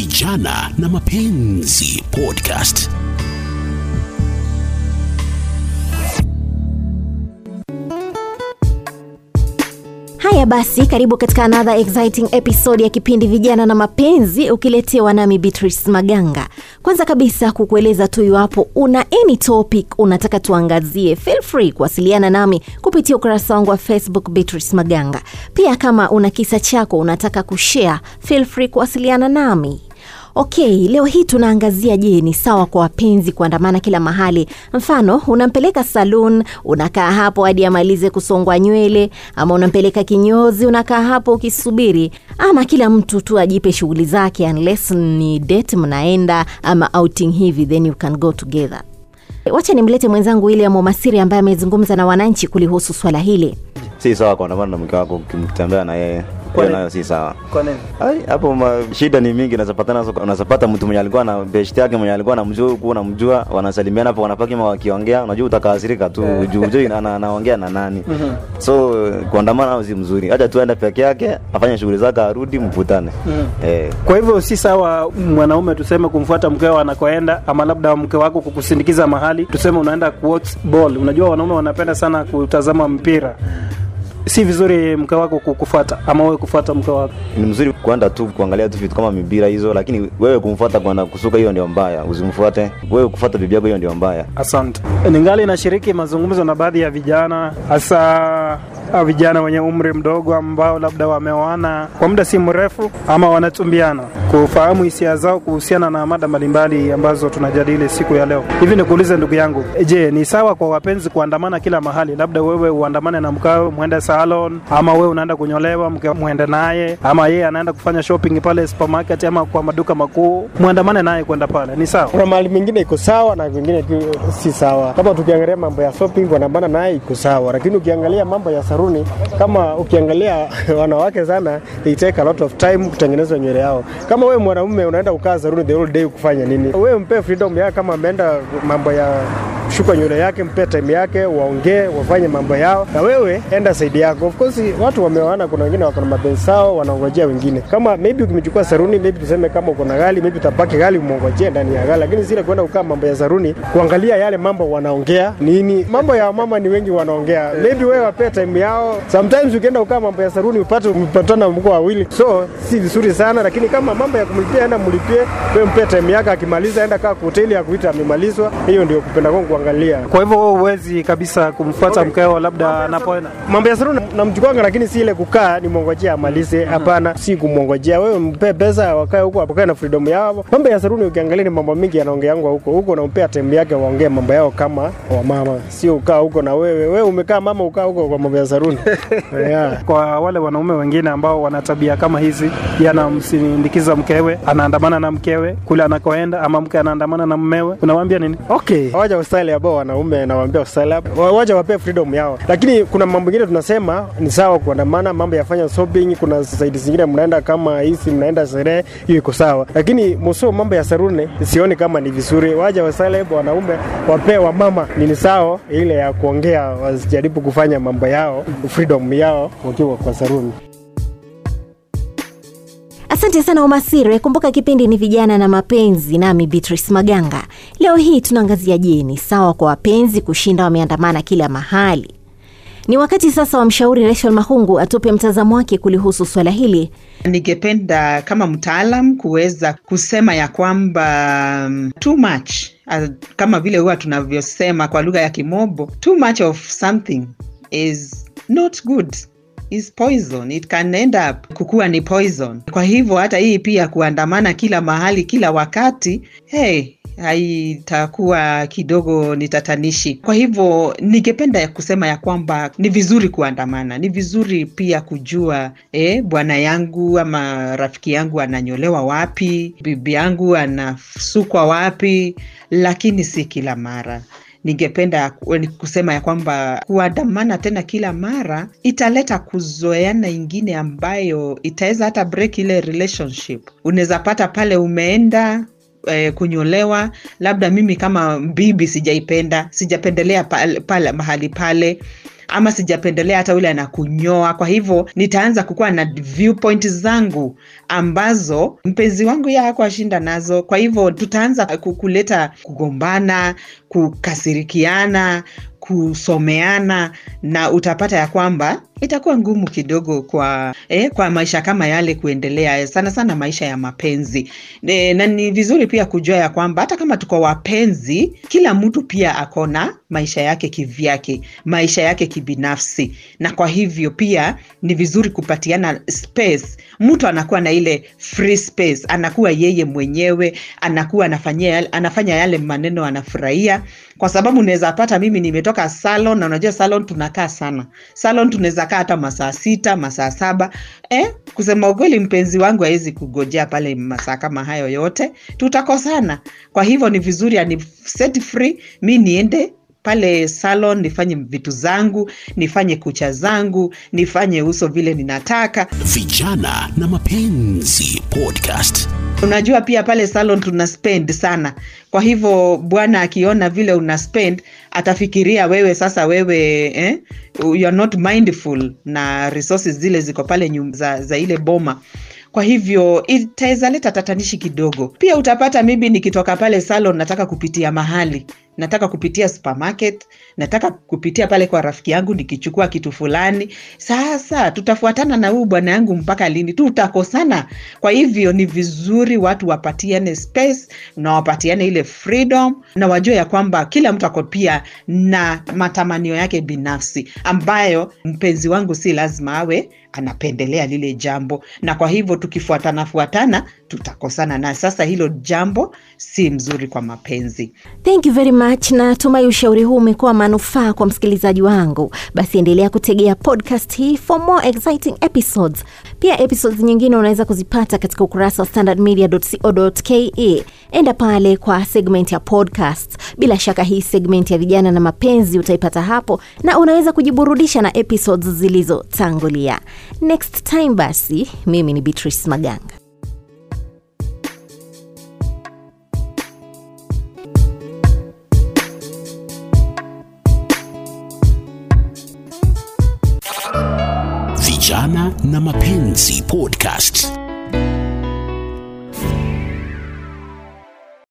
Vijana na Mapenzi Podcast. Haya basi, karibu katika another exciting episode ya kipindi Vijana na Mapenzi, ukiletewa nami Beatrice Maganga. Kwanza kabisa kukueleza tu, iwapo una any topic unataka tuangazie, feel free kuwasiliana nami kupitia ukurasa wangu wa Facebook Beatrice Maganga. Pia kama una kisa chako unataka kushare, feel free kuwasiliana nami. Okay, leo hii tunaangazia, je, ni sawa kwa wapenzi kuandamana kila mahali? Mfano, unampeleka salon, unakaa hapo hadi amalize kusongwa nywele, ama unampeleka kinyozi, unakaa hapo ukisubiri, ama kila mtu tu ajipe shughuli zake, unless ni date mnaenda ama outing hivi, then you can go together. Wacha nimlete mwenzangu William Omasiri ambaye amezungumza na wananchi kulihusu swala hili. si sawa kuandamana na mke wako ukimtembea na yeye hiyo nayo si sawa. Kwa nini? Ai, hapo shida ni mingi unazapatana unazapata mtu mwenye alikuwa na best yake mwenye alikuwa anamjua huko unamjua wanasalimiana hapo wanapaki wakiongea unajua utakaathirika tu juu hujui ana- anaongea na nani. So kuandamana nao si mzuri. Acha tuende peke yake afanye shughuli zake arudi mvutane. Eh. Kwa hivyo si sawa mwanaume tuseme kumfuata mkeo anakoenda, ama labda mke wako kukusindikiza mahali, tuseme unaenda kuwatch ball. Unajua wanaume wanapenda sana kutazama mpira, si vizuri mke wako kukufuata ama wewe kufuata mke wako. ni mzuri kwenda tu kuangalia tu vitu kama mipira hizo lakini wewe kumfuata kwenda kusuka hiyo ndio mbaya usimfuate wewe kufuata bibi yako hiyo ndio mbaya Asante. Ningali inashiriki mazungumzo na baadhi ya vijana, hasa ah, vijana wenye umri mdogo ambao labda wameoana kwa muda si mrefu ama wanatumbiana, kufahamu hisia zao kuhusiana na mada mbalimbali ambazo tunajadili siku ya leo. Hivi nikuulize ndugu yangu, je, ni sawa kwa wapenzi kuandamana kila mahali? Labda wewe uandamane na mkao mwende salon, ama wewe unaenda kunyolewa mke mwende naye, ama yeye anaenda kufanya shopping pale supermarket ama kwa maduka makuu, mwandamane naye kwenda pale, ni sawa? kuna mahali mengine iko sawa na vingine si sawa. Kama tukiangalia mambo ya shopping kuandamana naye iko sawa, lakini ukiangalia mambo ya saruni, kama ukiangalia wanawake sana, they take a lot of time kutengeneza nywele yao. Kama wewe mwanaume unaenda kukaa saruni the whole day kufanya nini? Wewe mpe freedom yake, kama ameenda mambo ya shuka nywele yake, mpe time yake, waongee, wafanye mambo yao, na wewe enda saidi yako. Of course watu wameoana, kuna wengine wako na mapenzi sao, wanaongojea wengine. Kama maybe ukimchukua saruni, maybe tuseme kama uko na gari, maybe utabaki gari umongojee ndani ya gari, lakini zile kwenda kukaa mambo ya saruni, kuangalia yale mambo wanaongea nini. Mambo ya mama ni wengi wanaongea, maybe wewe wapee time yao. Sometimes ukienda kukaa mambo ya saruni upate umepatana mko wawili, so si vizuri sana, lakini kama mambo ya kumlipia, enda mlipie, wewe mpe time yake, akimaliza enda kaa kwa hoteli ya amemalizwa. Hiyo ndio kupenda kwangu kuangalia Kwa hivyo huwezi kabisa kumfuata mkeo labda anapoenda. mambo ya saruni namchukuanga, lakini si ile kukaa ni mwongojea amalize. Hapana, si kumwongojea. Wewe mpe pesa, wakae huko, wakae na freedom yao. Mambo ya saruni ukiangalia ni mambo mingi yanaongeangwa huko huko, unampea time yake waongee mambo yao kama wamama, sio ukaa huko na wewe wewe umekaa mama, ukaa huko kwa mambo ya saruni yeah. Kwa wale wanaume wengine ambao wana tabia kama hizi, yanamsindikiza mkewe, anaandamana na mkewe kule anakoenda, ama mke anaandamana na mmewe, unawaambia nini? Okay, hawaja ustaili ambao wanaume nawaambia ustaili wa- waja wapee freedom yao, lakini kuna mambo ingine tunasema ni sawa kuandamana, mambo yafanya shopping. Kuna zaidi zingine mnaenda kama hizi, mnaenda sherehe, hiyo iko sawa, lakini msio mambo ya saruni, sioni kama ni vizuri. Waja ustaili wanaume wapee wamama ni sawa, ile ya kuongea, wasijaribu kufanya mambo yao freedom yao wakiwa kwa saruni. Asante sana Omasire. Kumbuka kipindi ni vijana na mapenzi, nami Beatrice Maganga. Leo hii tunaangazia, je, ni sawa kwa wapenzi kushinda wameandamana kila mahali? Ni wakati sasa wa mshauri Rachel Mahungu atupe mtazamo wake kulihusu swala hili. Ningependa kama mtaalam kuweza kusema ya kwamba um, too much kama vile huwa tunavyosema kwa lugha ya kimombo, too much of something is not good is poison. It can end up kukuwa ni poison. Kwa hivyo hata hii pia kuandamana kila mahali kila wakati hey, haitakuwa kidogo ni tatanishi kwa hivyo ningependa kusema ya kwamba ni vizuri kuandamana. Ni vizuri pia kujua eh, bwana yangu ama rafiki yangu ananyolewa wapi bibi yangu anasukwa wapi lakini si kila mara ningependa kusema ya kwamba kuandamana tena kila mara italeta kuzoeana ingine ambayo itaweza hata break ile relationship. Unaweza pata pale umeenda eh, kunyolewa labda mimi kama bibi sijaipenda sijapendelea pale, pale mahali pale ama sijapendelea hata ule anakunyoa. Kwa hivyo nitaanza kukuwa na viewpoint zangu ambazo mpenzi wangu ya hakuashinda nazo. Kwa hivyo tutaanza kuleta kugombana kukasirikiana kusomeana na utapata ya kwamba itakuwa ngumu kidogo kwa eh, kwa maisha kama yale kuendelea sana sana maisha ya mapenzi. Eh, na ni vizuri pia kujua ya kwamba hata kama tuko wapenzi kila mtu pia akona maisha yake kivyake maisha yake kibinafsi. Na kwa hivyo pia ni vizuri kupatiana space. Mtu anakuwa na ile free space anakuwa yeye mwenyewe anakuwa anafanyia anafanya yale maneno anafurahia. Kwa sababu unaweza pata mimi nimetoka salon na unajua salon tunakaa sana. Salon tunaweza kaa hata masaa sita masaa saba. Eh, kusema ukweli mpenzi wangu hawezi kugojea pale masaa kama hayo yote. Tutakosana. Kwa hivyo ni vizuri ani set free mi niende pale salon nifanye vitu zangu nifanye kucha zangu nifanye uso vile ninataka. Vijana na Mapenzi Podcast. Unajua pia pale salon tuna spend sana. Kwa hivyo bwana akiona vile una spend atafikiria wewe sasa wewe eh, you're not mindful na resources zile ziko pale nyum, za, za ile boma. Kwa hivyo itaweza leta tatanishi kidogo. Pia utapata mimi nikitoka pale salon nataka kupitia mahali nataka kupitia supermarket nataka kupitia pale kwa rafiki yangu nikichukua kitu fulani. Sasa tutafuatana na huyu bwana yangu mpaka lini? Tutakosana. Kwa hivyo ni vizuri watu wapatiane space na wapatiane ile freedom na wajue ya kwamba kila mtu ako pia na matamanio yake binafsi ambayo mpenzi wangu si lazima awe anapendelea lile jambo. Na kwa hivyo tukifuatana fuatana tutakosana na sasa. Hilo jambo si mzuri kwa mapenzi. Thank you very much natumai ushauri huu umekuwa manufaa kwa msikilizaji wangu. Basi endelea kutegea podcast hii for more exciting episodes. Pia episodes nyingine unaweza kuzipata katika ukurasa wa standardmedia.co.ke enda pale kwa segment ya podcast. Bila shaka hii segment ya vijana na mapenzi utaipata hapo na unaweza kujiburudisha na episodes zilizotangulia. Next time basi mimi ni beatrice maganga na Mapenzi Podcast.